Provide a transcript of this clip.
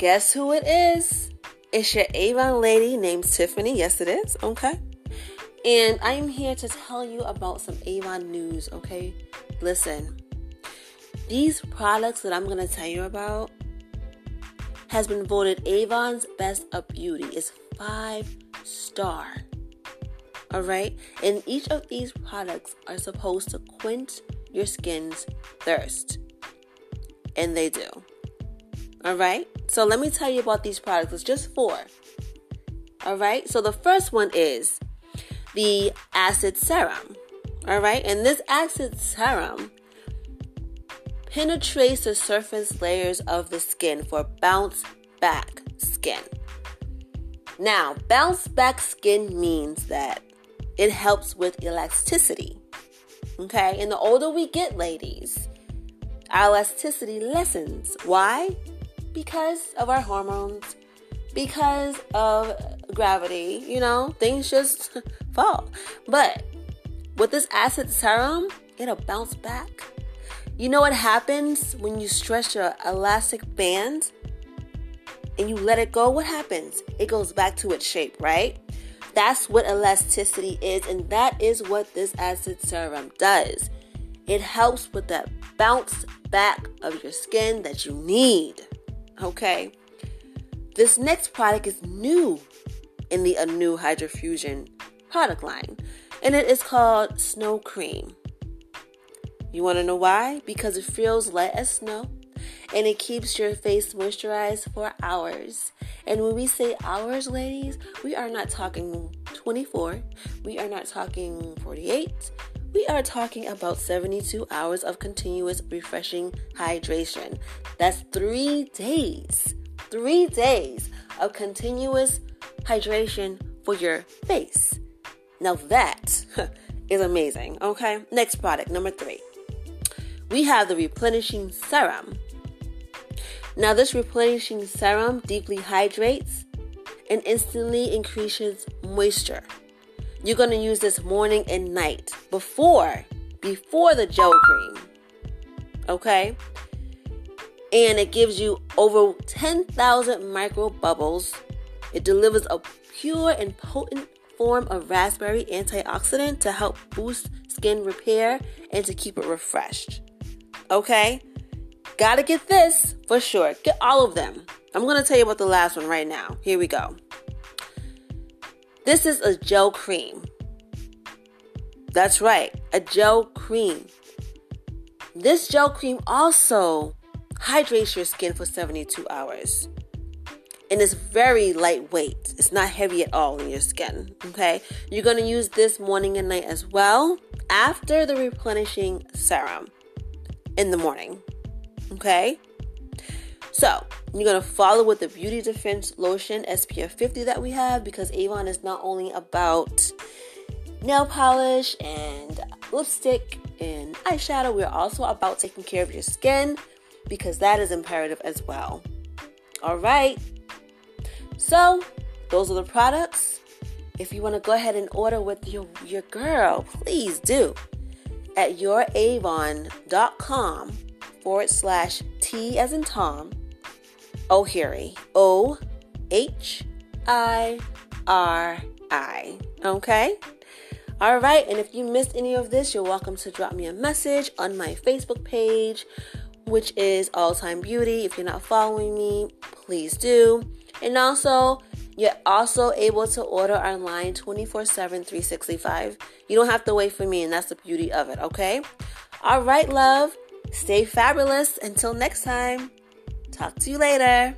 guess who it is? It's your Avon lady named Tiffany. Yes, it is. Okay. And I'm here to tell you about some Avon news, okay? Listen, these products that I'm going to tell you about has been voted Avon's best of beauty. It's five star. All right? And each of these products are supposed to quench your skin's thirst. And they do. All right? So let me tell you about these products. It's just four. All right? So the first one is the acid serum. All right, and this acid serum penetrates the surface layers of the skin for bounce back skin. Now, bounce back skin means that it helps with elasticity. Okay, and the older we get, ladies, our elasticity lessens. Why? Because of our hormones, because of gravity, you know, things just fall. But with this acid serum, it'll bounce back. You know what happens when you stretch your elastic band and you let it go? What happens? It goes back to its shape, right? That's what elasticity is, and that is what this acid serum does. It helps with that bounce back of your skin that you need. Okay? This next product is new in the Anew Hydrofusion product line, and it is called Snow Cream. You want to know why? Because it feels light as snow and it keeps your face moisturized for hours. And when we say hours, ladies, we are not talking 24, we are not talking 48, we are talking about 72 hours of continuous refreshing hydration. That's three days, three days of continuous hydration for your face. Now that is amazing. Okay, next product, number three. We have the replenishing serum. Now, this replenishing serum deeply hydrates and instantly increases moisture. You're going to use this morning and night before before the gel cream. Okay? And it gives you over 10,000 micro bubbles. It delivers a pure and potent form of raspberry antioxidant to help boost skin repair and to keep it refreshed. Okay? Gotta get this for sure. Get all of them. I'm gonna tell you about the last one right now. Here we go. This is a gel cream. That's right, a gel cream. This gel cream also hydrates your skin for 72 hours and it's very lightweight. It's not heavy at all in your skin. Okay, you're gonna use this morning and night as well after the replenishing serum in the morning. Okay, so you're gonna follow with the Beauty Defense Lotion SPF 50 that we have because Avon is not only about nail polish and lipstick and eyeshadow, we're also about taking care of your skin because that is imperative as well. All right. So, those are the products. If you want to go ahead and order with your, your girl, please do at youravon.com forward slash T as in Tom, Ohiri. O H I R I. Okay? All right, and if you missed any of this, you're welcome to drop me a message on my Facebook page, which is All Time Beauty. If you're not following me, please do. And also, you're also able to order online 24 7, 365. You don't have to wait for me, and that's the beauty of it, okay? All right, love. Stay fabulous. Until next time. Talk to you later.